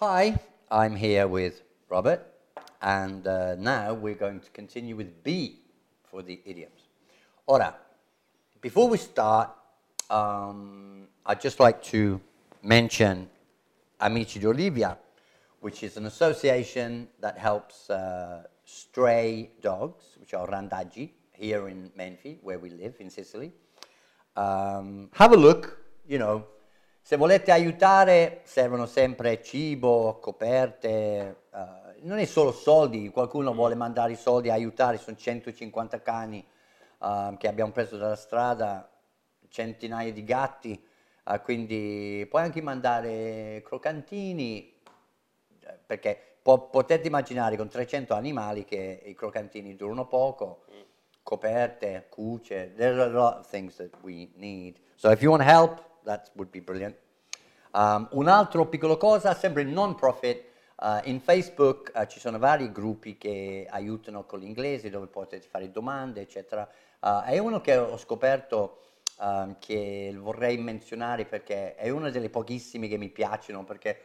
Hi, I'm here with Robert, and uh, now we're going to continue with B for the idioms. Ora, before we start, um, I'd just like to mention Amici di Olivia, which is an association that helps uh, stray dogs, which are randaggi, here in Menfi, where we live in Sicily. Um, have a look, you know, se volete aiutare servono sempre cibo, coperte, uh, non è solo soldi, qualcuno vuole mandare i soldi a aiutare, sono 150 cani uh, che abbiamo preso dalla strada, centinaia di gatti, uh, quindi puoi anche mandare crocantini, eh, perché po- potete immaginare con 300 animali che i crocantini durano poco, coperte, cuce, there are a lot of things that we need. So if you want help, that would be brilliant. Um, un altro piccolo cosa, sempre non profit, uh, in Facebook uh, ci sono vari gruppi che aiutano con l'inglese dove potete fare domande, eccetera. Uh, è uno che ho scoperto um, che vorrei menzionare perché è una delle pochissime che mi piacciono perché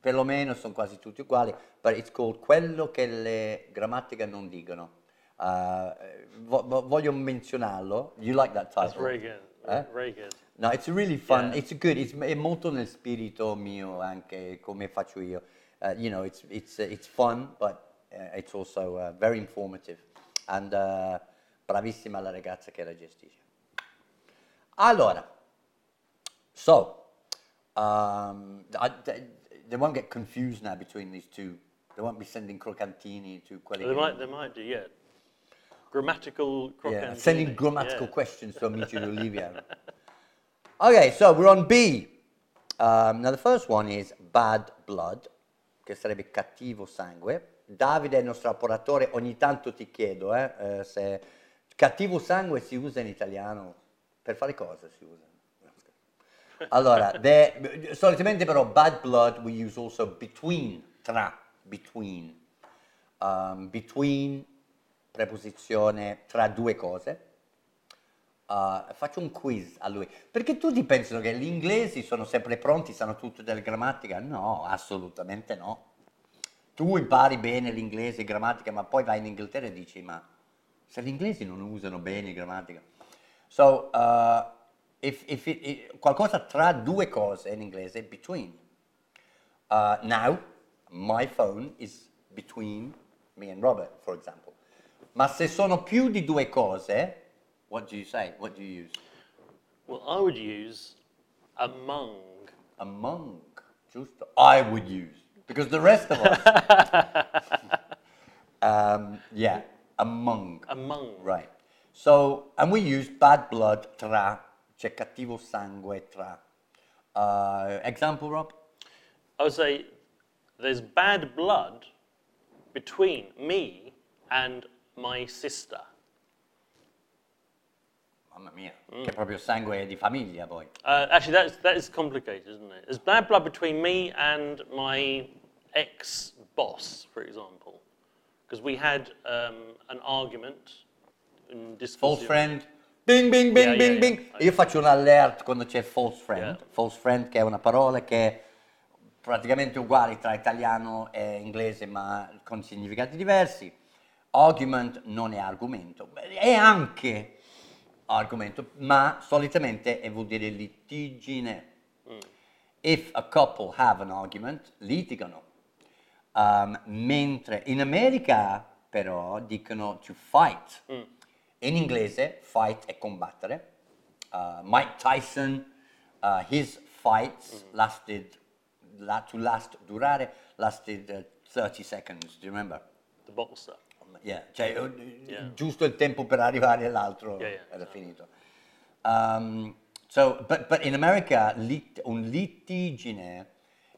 perlomeno sono quasi tutti uguali, but it's called quello che le grammatiche non dicono. Uh, vo- voglio menzionarlo. You like that title? That's very good. Eh? Very good. No, it's really fun. Yeah. It's good. It's, è molto nel spirito mio anche come faccio io. Uh, you know, it's, it's, uh, it's fun, but uh, it's also uh, very informative. And uh, bravissima la ragazza che la gestisce. Allora, so, um, I, they, they won't get confused now between these two. They won't be sending crocantini to quelli They might, they might do, yeah. Grammatical crocantini. Yeah, sending grammatical yeah. questions to Amici Olivia. Okay, so we're on B. Um, now the first one is bad blood, che sarebbe cattivo sangue. Davide, il nostro operatore, ogni tanto ti chiedo eh, eh, se cattivo sangue si usa in italiano per fare cosa si usa? Allora, the- solitamente però bad blood we use also between, tra, between. Um, between, preposizione tra due cose. Uh, faccio un quiz a lui. Perché tutti pensano che gli inglesi sono sempre pronti, sanno tutto della grammatica? No, assolutamente no. Tu impari bene l'inglese, grammatica, ma poi vai in Inghilterra e dici, ma se gli inglesi non usano bene grammatica. So, uh, if, if it- it- qualcosa tra due cose in inglese, between. Uh, now, my phone is between me and Robert, for example. Ma se sono più di due cose, what do you say? What do you use? Well, I would use among. Among, giusto? I would use, because the rest of us. um, yeah, among. Among. Right. So, and we use bad blood tra, c'è cattivo sangue tra. Uh, example, Rob? I would say there's bad blood between me and my sister. Mamma mia, che proprio sangue di famiglia poi. Uh, actually, that is, that is complicated, isn't it? There's bad blood between me and my ex boss, for example, because we had um, an argument. In False friend. Bing, bing, bing, Yeah, bing, yeah, bing. yeah. Io faccio un alert quando c'è false friend. False friend che è una parola che è praticamente uguale tra italiano e inglese ma con significati diversi. Argument non è argomento. È anche argomento, ma solitamente vuol dire litigine. If a couple have an argument, litigano. Um, mentre in America però dicono to fight. In inglese fight è combattere. Uh, Mike Tyson, uh, his fights lasted, la, to last, durare, lasted uh, 30 seconds, do you remember? The boxer. Yeah, cioè, Yeah. giusto il tempo per arrivare all'altro Yeah, yeah, era esatto. finito. Um, so, but, but in America lit- un litigine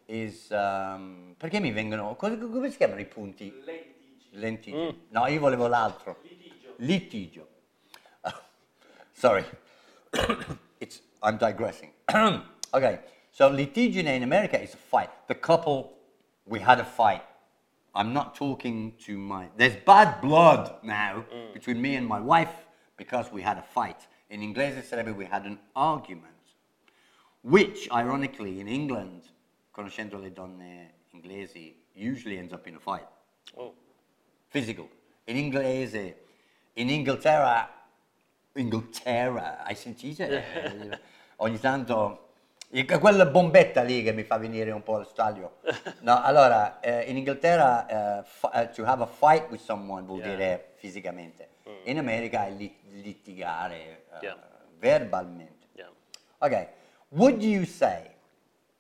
is... um, perché mi vengono... Come, come si chiamano i punti? Lentigine. Mm. No, io volevo l'altro. Litigio. Sorry. it's, I'm digressing. okay, so litigine in America is a fight. The couple, we had a fight. I'm not talking to my. There's bad blood now between me and my wife because we had a fight. In inglese sarebbe we had an argument, which ironically in England, conoscendo le donne inglesi usually ends up in a fight. Oh, Physical. In inglese, in Inghilterra, Inghilterra, hai sentito? Eh, Ogni tanto, quella bombetta lì che mi fa venire un po' allo stadio. No, allora, eh, in Inghilterra, eh, to have a fight with someone vuol Yeah. dire fisicamente. In America è lit- litigare eh, Yeah. verbalmente. yeah. Ok, would you say,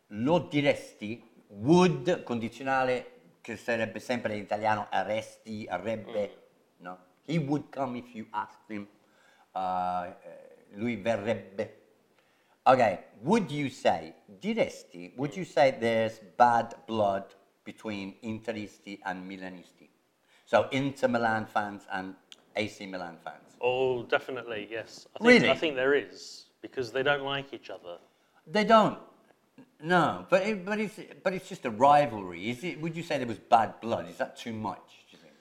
lo diresti, would, condizionale che sarebbe sempre in italiano, arresti, arrebbe, no? He would come if you asked him, Uh, lui verrebbe. Ok, would you say, diresti, would you say there's bad blood between Interisti and Milanisti? So Inter Milan fans and AC Milan fans. Oh, definitely, yes. I think, Really? I think there is because they don't like each other. They don't. No, but it, but it's but it's just a rivalry. Is it? Would you say there was bad blood? Is that too much? Do you think?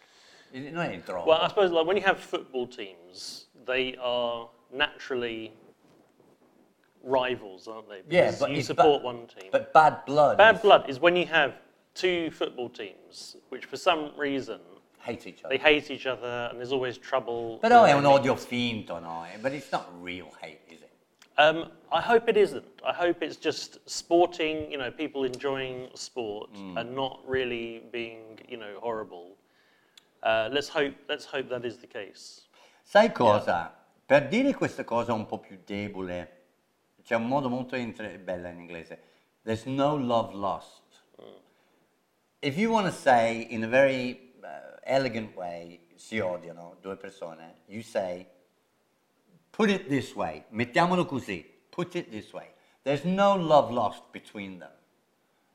Is it not troppo? Well, I suppose like when you have football teams, they are naturally rivals, aren't they? yeah, but you support ba- one team. But bad blood. Bad is- blood is when you have two football teams which, for some reason, hate each other. they hate each other and there's always trouble. È when un they odio finto, no? Eh, But it's not real hate, is it? Um, I hope it isn't. I hope it's just sporting, you know, people enjoying sport Mm. and not really being, you know, horrible. Uh, let's hope. Let's hope that is the case. Sai cosa? Per dire questa cosa un po' più debole, c'è un modo molto inter- bello in inglese. There's no love lost. If you want to say in a very uh, elegant way, si odiano due persone, you say, put it this way, mettiamolo così, put it this way. There's no love lost between them.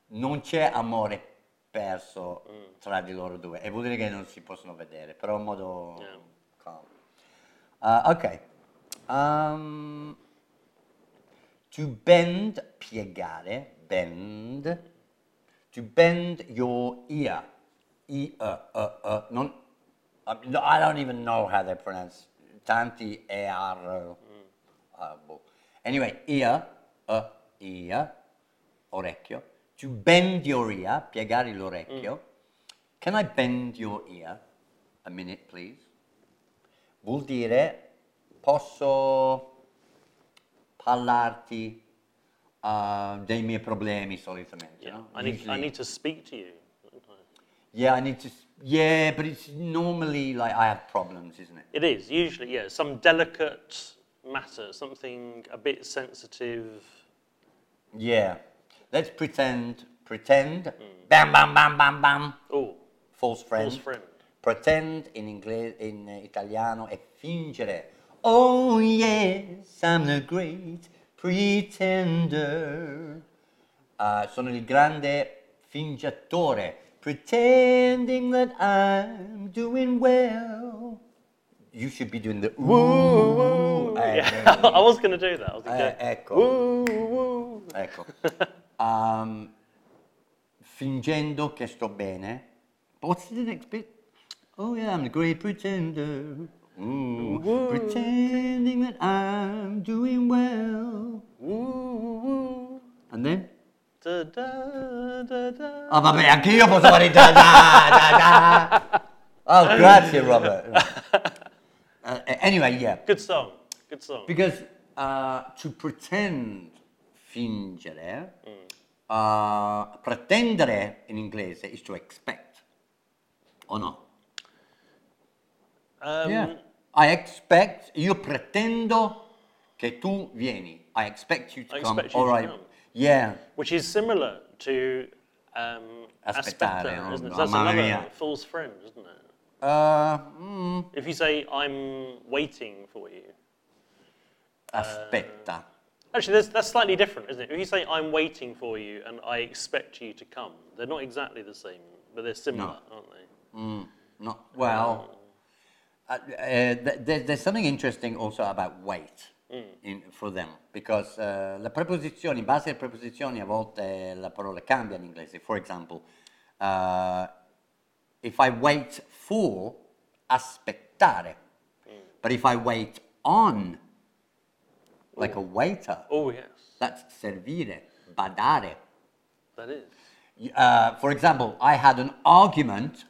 Non c'è amore perso tra di loro due. E vuol dire che non si possono vedere, però in modo Yeah. calmo. Uh, ok. Um, to bend, piegare, bend. To bend your ear. E, uh, uh, uh. Non, I don't even know how they pronounce. Tanti e r. uh. Anyway, ear, uh, ear, orecchio. To bend your ear, piegare l'orecchio. Can I bend your ear? A minute, please. Vuol dire posso parlarti uh, dei miei problemi solitamente. Yeah, no? I need. I need to speak to you. Yeah, I need to. Yeah, but it's normally like I have problems, isn't it? It is usually yeah some delicate matter, something a bit sensitive. Yeah. Let's pretend. Pretend. Bam, bam, bam, bam, bam. Oh, False friend. false friend. Pretend in, inglese, in eh, italiano è fingere. Oh yes, I'm the great pretender. Ah, sono il grande fingiatore. Pretending that I'm doing well. You should be doing the ooh. Eh, Yeah, I was going to do that. I was going Eh, ecco. Woo, woo. Ecco. Um, fingendo che sto bene. What's the next bit? Oh yeah, I'm the great pretender. Ooh, pretending that I'm doing well. Woo. And then? Da, da, da, da. Ah vabbè, anche io posso fare da da da da. Oh, grazie Robert. Uh, anyway, yeah. Good song. Good song. Because uh, to pretend, fingere, uh, pretendere in inglese is to expect. O no? Um, I expect, io pretendo che tu vieni. I expect you to I come. expect you All to right. come. Yeah. Which is similar to um, Aspettare, aspetta, oh, isn't it? That's another mia. false friend, isn't it? Uh, mm, If you say, I'm waiting for you. aspetta. Actually, that's, that's slightly different, isn't it? If you say, I'm waiting for you and I expect you to come, they're not exactly the same, but they're similar, aren't they? No, well, uh, uh, there- there's something interesting also about wait in, for them because uh, le preposizioni, in base alle preposizioni, a volte la parola cambia in inglese. For example, uh, if I wait for, aspettare. But if I wait on, like a waiter, Oh, yes, that's servire, badare. that is. uh, for example, I had an argument,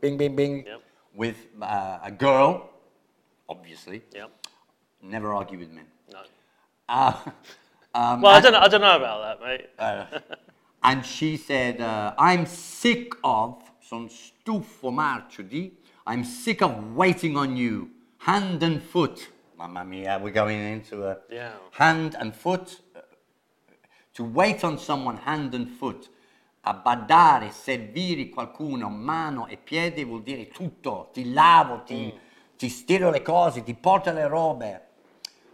bing, bing, bing, Yep. With uh, a girl, obviously. Yeah. Never argue with men. No. Uh, um, Well, I don't know. I don't know about that, mate. and she said, uh, I'm sick of, son stufo marcio di, I'm sick of waiting on you, hand and foot. Mamma mia, we're going into a Yeah. hand and foot. uh, To wait on someone hand and foot, a badare, servire qualcuno mano e piede vuol dire tutto. Ti lavo, ti, ti stiro le cose, ti porto le robe.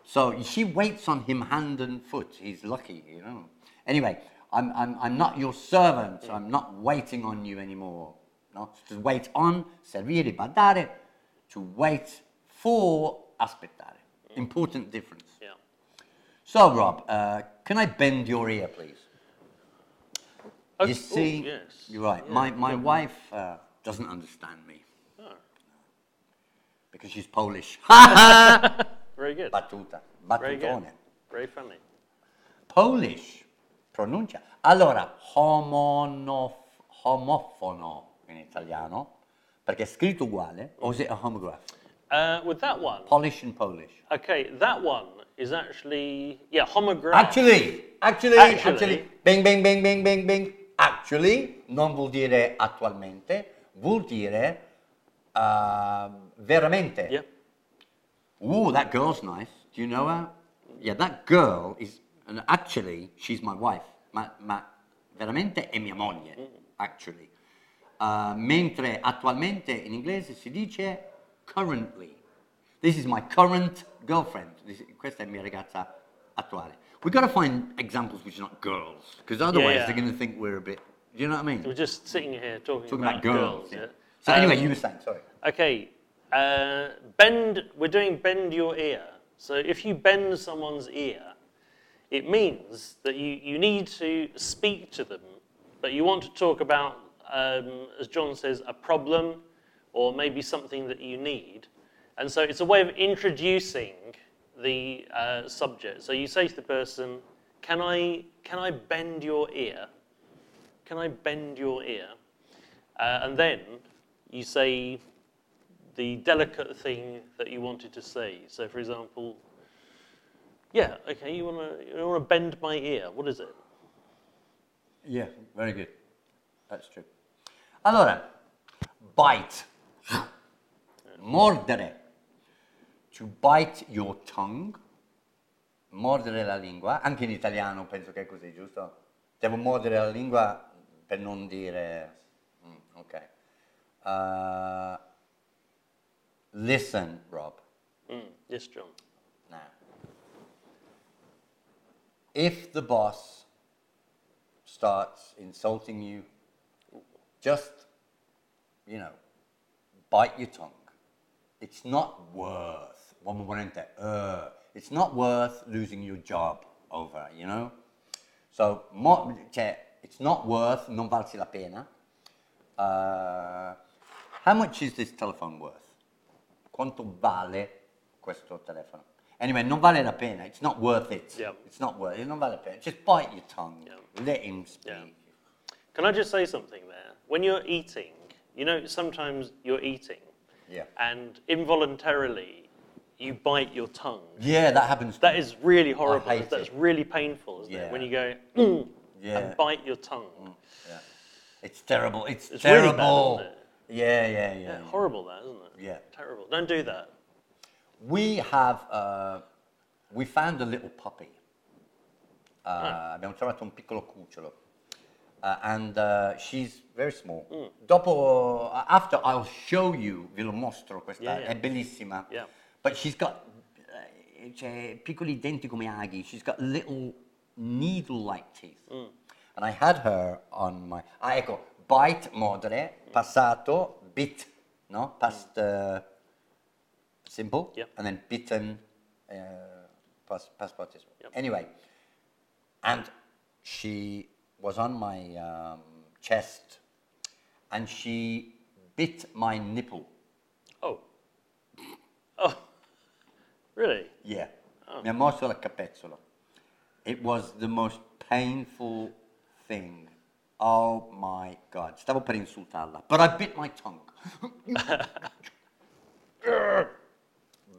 So she waits on him hand and foot. He's lucky, you know. Anyway, I'm, I'm, I'm not your servant. I'm not waiting on you anymore. No? To wait on, servire, badare, to wait for, aspettare. Important difference. Yeah. So, Rob, uh, can I bend your ear, please? Okay. You see, Ooh, yes. you're right. Yeah, My, my yeah. wife uh, doesn't understand me Oh, because she's Polish. very good. Battuta. Very good. Battutone. Very funny. Polish pronuncia. Allora, homonof- homofono in italiano, perché è scritto uguale, or is it a homograph? Uh, with that one, Polish and Polish. okay, that one is actually yeah homograph. Actually, actually, Actually. actually, bing, bing, bing, bing, bing, bing. Actually, non vuol dire attualmente, vuol dire uh, veramente. Yeah. Ooh, that girl's nice. Do you know her? Yeah, that girl is, and actually, she's my wife. Ma, ma veramente è mia moglie, actually. Uh, mentre attualmente in inglese si dice currently. This is my current girlfriend. This- questa è mia ragazza attuale. We've got to find examples which are not girls, because otherwise yeah. they're going to think we're a bit. Do you know what I mean? We're just sitting here talking, Talking about, about girls. yeah. yeah. So anyway, Um, you were saying, sorry. Okay, uh, bend. We're doing bend your ear. So if you bend someone's ear, it means that you, you need to speak to them, but you want to talk about, um, as John says, a problem or maybe something that you need. And so it's a way of introducing the uh, subject. So you say to the person, "Can I can I bend your ear? Can I bend your ear?" Uh, and then you say the delicate thing that you wanted to say. So, for example, yeah, okay, you want to you want to bend my ear. What is it? Yeah, very good. That's true. Allora, bite. Mordere. To bite your tongue. Mordere la lingua. Anche in italiano penso che è così, giusto? Devo mordere la lingua per non dire... Mm, ok. Uh, listen, Rob. Mm, yes, John. Now, if the boss starts insulting you, just, you know, bite your tongue. It's not worth, one momento, uh, it's not worth losing your job over, you know? So, mo, cioè, it's not worth, non valsi la pena. Uh, how much is this telephone worth? Quanto vale questo telefono? Anyway, non vale la pena. It's not worth it. Yeah. It's not worth it. Non vale la pena. Just bite your tongue. Yeah. Let him speak. Yeah. Can I just say something there? When you're eating, you know, sometimes you're eating Yeah. and involuntarily you bite your tongue. Yeah, that happens. That is really horrible. That's it. really painful, isn't Yeah. it? When you go mm, Yeah. and bite your tongue. Yeah. It's terrible. It's, It's really bad, terrible. it? Yeah, yeah, yeah. Yeah, horrible that, isn't it? Yeah. Terrible. Don't do that. We have, uh, we found a little puppy. Uh, Ah. Abbiamo trovato un piccolo cucciolo. Uh, and uh, she's very small. Mm. Dopo, uh, after I'll show you, ve lo mostro questa, Yeah, yeah. è bellissima. Yeah. But she's got, uh, cioè, piccoli denti come aghi. She's got little needle-like teeth. Mm. And I had her on my, ah ecco, bite, mordere, passato, bit, no? Past uh, simple. Yep. And then bitten, uh, past, past participle. Yep. Anyway, and she was on my um, chest and she bit my nipple. Oh. Oh. Really? Yeah. Oh. Mi ha morso la capezzolo. It was the most painful thing Oh my God. Stavo per insultarla. But I bit my tongue.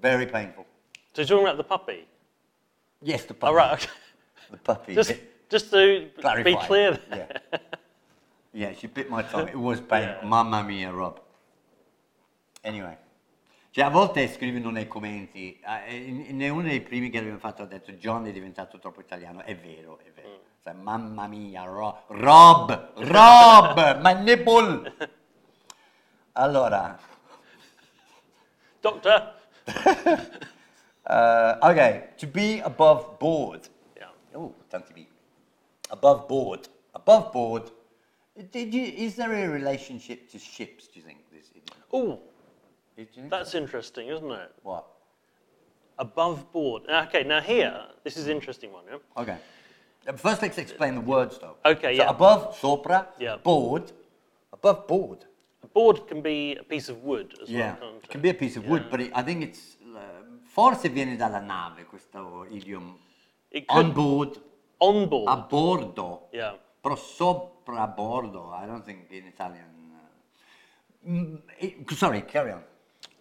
Very painful. So you're talking about the puppy? Yes, the oh, puppy. Oh, right, okay. The puppy. Just, just to clarify. be clear. Yeah. yeah, she bit my tongue. It was painful. Yeah. Mamma mia, Rob. Anyway. Cioè, a volte scrivono nei commenti, eh, in, uno dei primi che abbiamo fatto ha detto John è diventato troppo italiano. È vero, è vero. Cioè, mamma mia, Ro- Rob, Rob, my nipple. Allora, Doctor? uh, okay, to be above board. Yeah. Oh, tanti B. Above board. Above board. Did you, is there a relationship to ships, do you think? This? Oh, that's interesting, isn't it? What? Above board. Okay, now here, this is an interesting one, yeah? Okay. Uh, First, let's explain the words, though. Okay, so yeah. above, sopra, Yeah. board. Above board. A board can be a piece of wood as Yeah. well, can't It can be a piece of wood, but it, I think it's. Uh, forse viene dalla nave questo idiom. On board, on board. a bordo. yeah. Pro sopra bordo, I don't think in Italian. Uh, mm, it- sorry, carry on.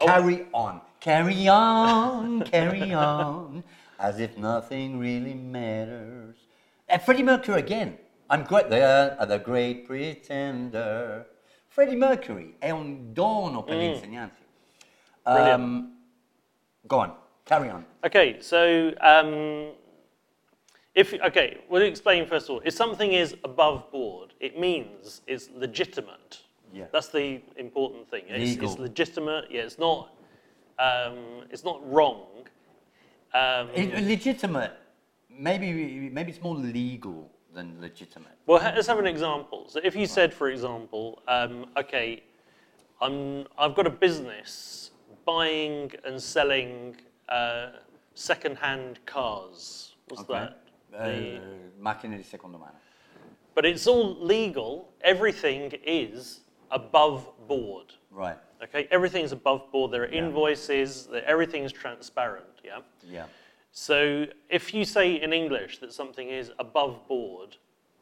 Oh. Carry on. Carry on, carry on. As if nothing really matters. Uh, Freddie Mercury again. I'm great there, the great pretender. Freddie Mercury è un dono per gli insegnanti. Um, go on, carry on. Okay, so um, if okay, we'll explain first of all. If something is above board, it means it's legitimate. Yeah. That's the important thing. It's, it's legitimate. Yeah, it's not. Um, it's not wrong. Um, It- legitimate, maybe, maybe it's more legal than legitimate. Well, ha- let's have an example. So, if you said, for example, um, okay, I'm, I've got a business buying and selling uh, second-hand cars. What's that? Eh, The- macchine di seconda mano. but it's all legal. Everything is above board. Right. Okay, everything's above board. There are invoices. That everything is transparent. Yeah. Yeah. So if you say in English that something is above board,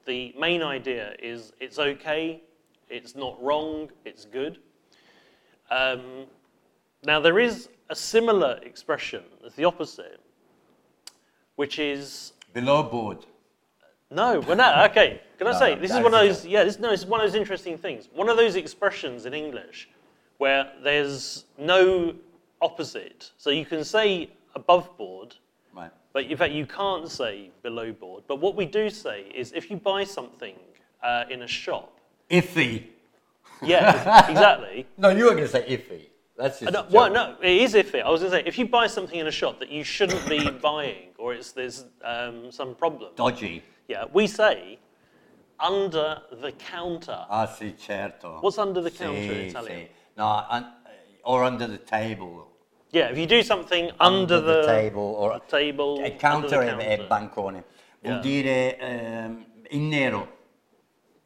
the main idea is it's okay, it's not wrong, it's good. Um, now there is a similar expression as the opposite, which is Below board. No, we're not. okay. Can I No, say no, this is one of those? Yeah, this, no, is one of those interesting things. One of those expressions in English where there's no opposite. So you can say above board, Right. but in fact you can't say below board. But what we do say is if you buy something uh, in a shop, Iffy. yeah, exactly. No, you were going to say iffy. That's just. Uh, No, well, no, it is iffy. I was going to say if you buy something in a shop that you shouldn't be buying, or it's there's um, some problem. Dodgy. Yeah, we say under the counter. Ah, sì, certo. What's under the counter in Italian? sì. No, un- or under the table. Yeah, if you do something under, the, table. Or table, A under counter the è, è counter. bancone. Vuol Yeah. dire ehm, in nero.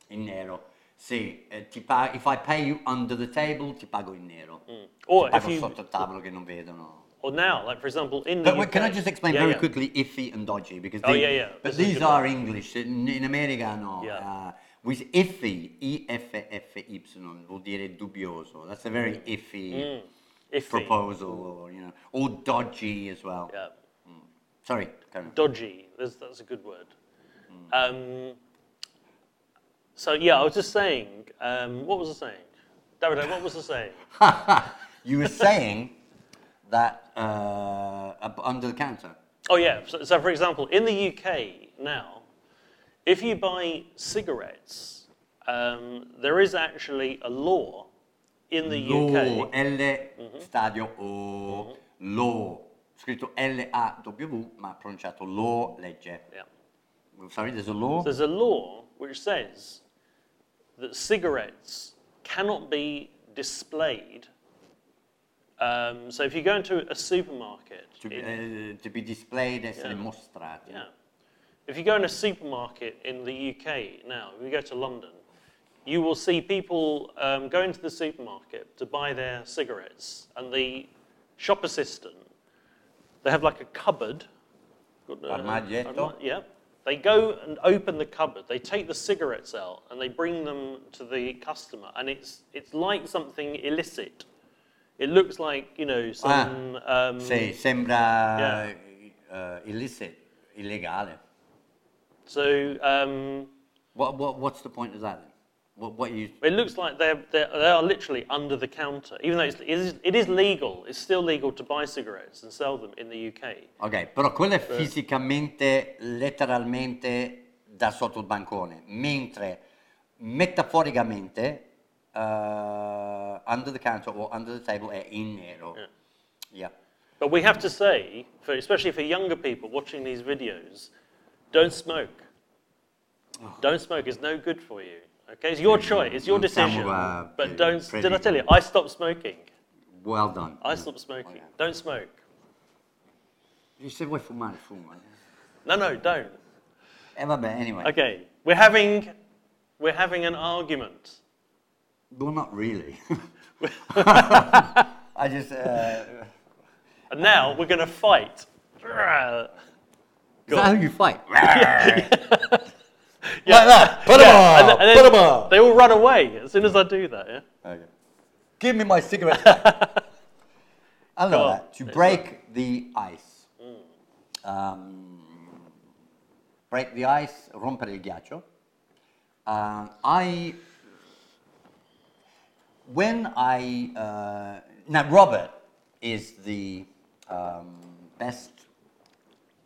In nero. Sì, eh, ti pa- if I pay you under the table, ti pago in nero. Or ti if pago you, sotto il tavolo che non vedono. Or now, like for example, in the But UK, can I just explain Yeah, very yeah. quickly iffy and dodgy? Because Oh, yeah, yeah. But This these are English. In, in America no. Yeah. Uh, with iffy, I-F-F-Y, vuol dire dubbioso. That's a very iffy Mm, iffy. proposal, or, you know, or dodgy as well. Yeah, Sorry, dodgy. That's, that's a good word. Hmm. Um, so yeah, I was just saying. Um, what was I saying, David? What was I saying? you were saying that uh, under the counter. Oh yeah. So, so for example, in the UK now, if you buy cigarettes, um, there is actually a law in the Law, UK. L stadio O, law. Scritto L-A-W, ma pronunciato law, legge. Yeah. Sorry, there's a law? There's a law which says that cigarettes cannot be displayed. Um, so if you go into a supermarket, to, in- uh, to be displayed, essere Yeah. mostrati. yeah, if you go in a supermarket in the UK now, if you go to London, you will see people um, go into the supermarket to buy their cigarettes, and the shop assistant, they have like a cupboard. got, uh, yeah. They go and open the cupboard. They take the cigarettes out and they bring them to the customer, and it's it's like something illicit. It looks like you know some. um, Sì, sembra eh, illicit, illegale. So um, What, what, what's the point of that then? What, what you, it looks like they're, they're they are literally under the counter, even though it's, it, is, it is legal. It's still legal to buy cigarettes and sell them in the UK. ok, però quello è fisicamente, letteralmente da sotto il bancone, mentre metaforicamente eh, under the counter or under the table è in nero. Yeah. But we have to say, for, especially for younger people watching these videos, don't smoke. Don't smoke. It's no good for you. Okay, it's your choice. It's your siamo, decision. uh, But don't. Did I tell you? I stopped smoking. Well done. I stopped smoking. Don't smoke. Se vuoi fumare, fuma. No, no, don't. E vabbè, anyway. Okay, we're having, we're having an argument. Well, not really. I just, uh, And now we're going to fight. is that how you fight? Like that. Put 'em Yeah, and up. and Put then 'em up. They all run away as soon as I do that, yeah? Okay. Give me my cigarette I allora, on, to let's break the ice. Um, break the ice, rompere il ghiaccio. Um, I, when I, uh, now Robert is the um, best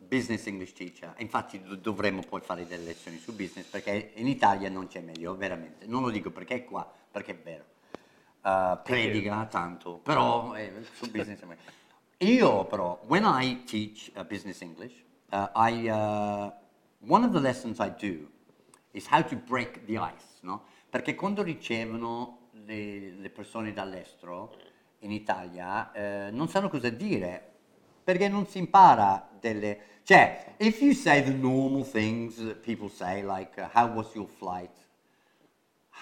business English teacher, infatti do- dovremmo poi fare delle lezioni su business perché in Italia non c'è meglio, veramente. Non lo dico perché è qua, perché è vero. Uh, predica tanto, però eh, su business è meglio. Io però, when I teach uh, business English, uh, I, uh, one of the lessons I do is how to break the ice, no? Perché quando ricevono le, le persone dall'estero in Italia eh, non sanno cosa dire, perché non si impara delle... Cioè, if you say the normal things that people say, like uh, how was your flight?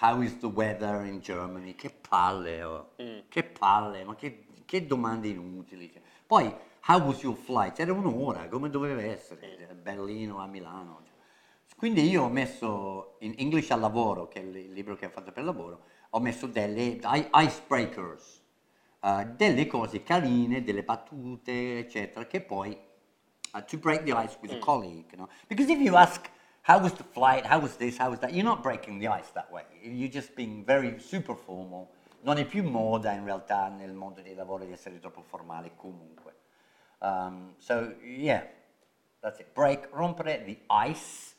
How is the weather in Germany? Che palle, oh. che palle, ma che, che domande inutili. cioè. Poi, how was your flight? Era un'ora, come doveva essere, cioè, Berlino a Milano. Quindi io ho messo in English al lavoro, che è il il libro che ho fatto per lavoro, ho messo delle icebreakers, eh, delle cose carine, delle battute, eccetera, che poi uh, to break the ice with a colleague, you know. Because if you ask how was the flight, how was this, how was that, you're not breaking the ice that way. You're just being very super formal. Non è più moda in realtà nel mondo dei lavori di essere troppo formale comunque. Um, so yeah, that's it. Break, rompere the ice,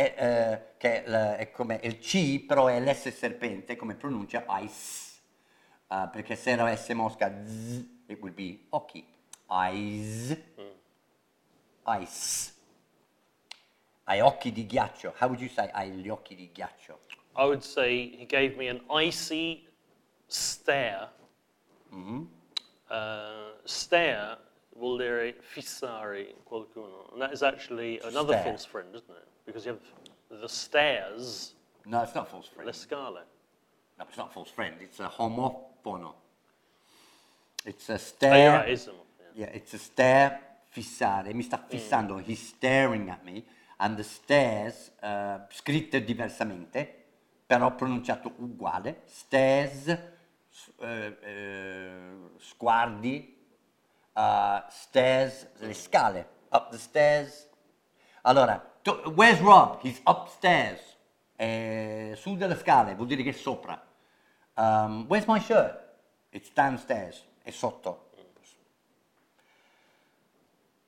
è, eh, che è, è come il C, però è l'S serpente come pronuncia ice. Uh, perché se era S mosca, z, it would be occhi. Eyes. Ice. Hai occhi di ghiaccio. How would you say hai gli occhi di ghiaccio? I would say he gave me an icy stare. Mm-hmm. Uh, stare vuol dire fissare qualcuno. And that is actually another Stare. false friend, isn't it? Because you have the stairs, No, it's not false friend. le scale. No, it's not false friend. It's a homofono. It's a Oh, stare. right, ism. Yeah. Yeah, it's a stare, fissare. Mi sta fissando. He's staring at me. And the stares, uh, scritte diversamente, però pronunciato uguale. Stares, s- eh, eh, sguardi, uh, stairs, le scale. Up the stairs. Allora, where's Rob? He's upstairs. Eh, su delle scale, vuol dire che è sopra. Um, where's my shirt? It's downstairs. È sotto.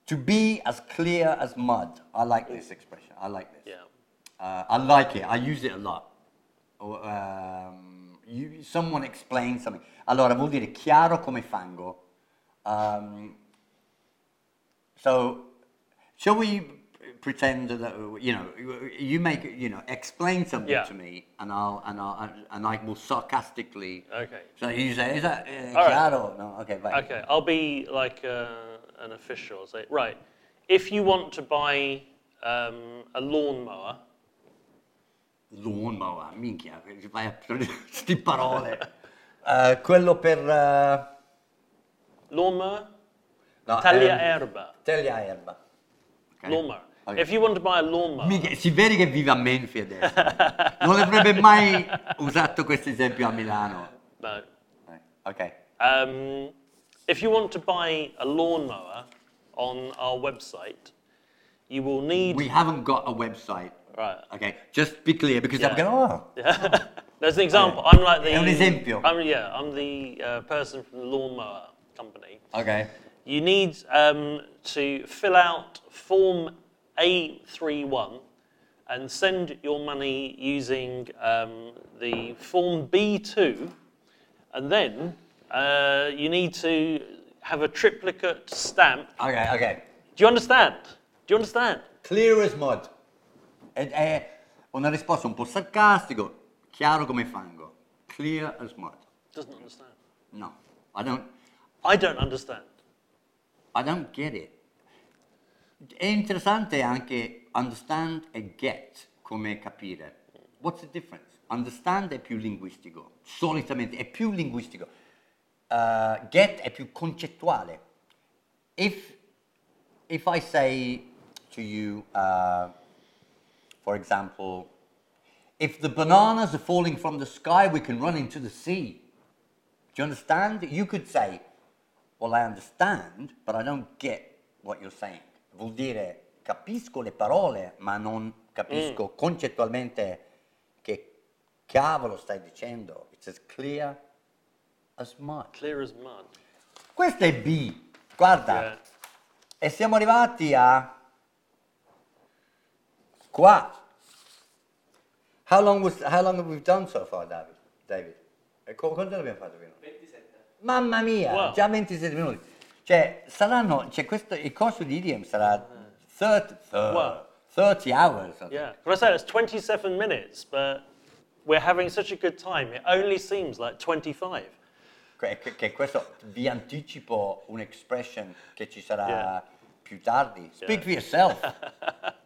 To be as clear as mud. I like this expression. I like this. Yeah. Uh, I like it. I use it a lot. Um, you, someone explains something. Allora, vuol dire chiaro come fango. Um, so, shall we pretend that you know you make you know explain something Yeah. to me, and I'll and I'll and I will sarcastically. Okay. So you say, is that uh, All right. chiaro? No. Okay. Right. Okay, I'll be like uh, an official. Say, right, if you want to buy um, a lawnmower, Lawnmower, minchia, vai a sti parole. Eh, quello per eh, lawnmower, no, taglia ehm, erba, Taglia erba. Ok. lawnmower. Ok. If you want to buy a lawnmower, Mica- si vede che vive a Menfi adesso. non avrebbe mai usato questo esempio a Milano. no. Eh, Ok. Um, if you want to buy a lawnmower on our website, you will need. We haven't got a website. right. Okay, just be clear because I'm Yeah. going, oh, There's an example. I'm like the. È un esempio. I'm, yeah, I'm the uh, person from the lawnmower company. ok. You need um, to fill out Form A31 and send your money using um, the Form B2, and then uh, you need to have a triplicate stamp. Ok, ok. Do you understand? Do you understand? Clear as mud. Ed è una risposta un po' sarcastico, chiaro come fango. Clear as mud. Doesn't understand. No, I don't, I don't understand. I don't get it. È interessante anche understand e get come capire. What's the difference? Understand è più linguistico, solitamente è più linguistico. Uh, get è più concettuale. If, if I say to you, uh, for example, if the bananas are falling from the sky, we can run into the sea. Do you understand? You could say, Well, I understand, but I don't get what you're saying. Vuol dire capisco le parole, ma non capisco concettualmente che cavolo stai dicendo. It's as clear as mud. Clear as mud. Questo è B. Guarda, Yeah. e siamo arrivati a qua. How long, was, how long have we done so far, David? David? E qu- quanto abbiamo fatto fino? 27. Mamma mia, Wow. già 27 minuti. Cioè, saranno, cioè questo, il corso di idiom sarà 30, 30, Wow. 30 hours. Yeah. But I said it's 27 minutes, but we're having such a good time. It only seems like 25. Que- Che, che questo vi anticipo un'expression che ci sarà Yeah. più tardi. Speak Yeah. for yourself.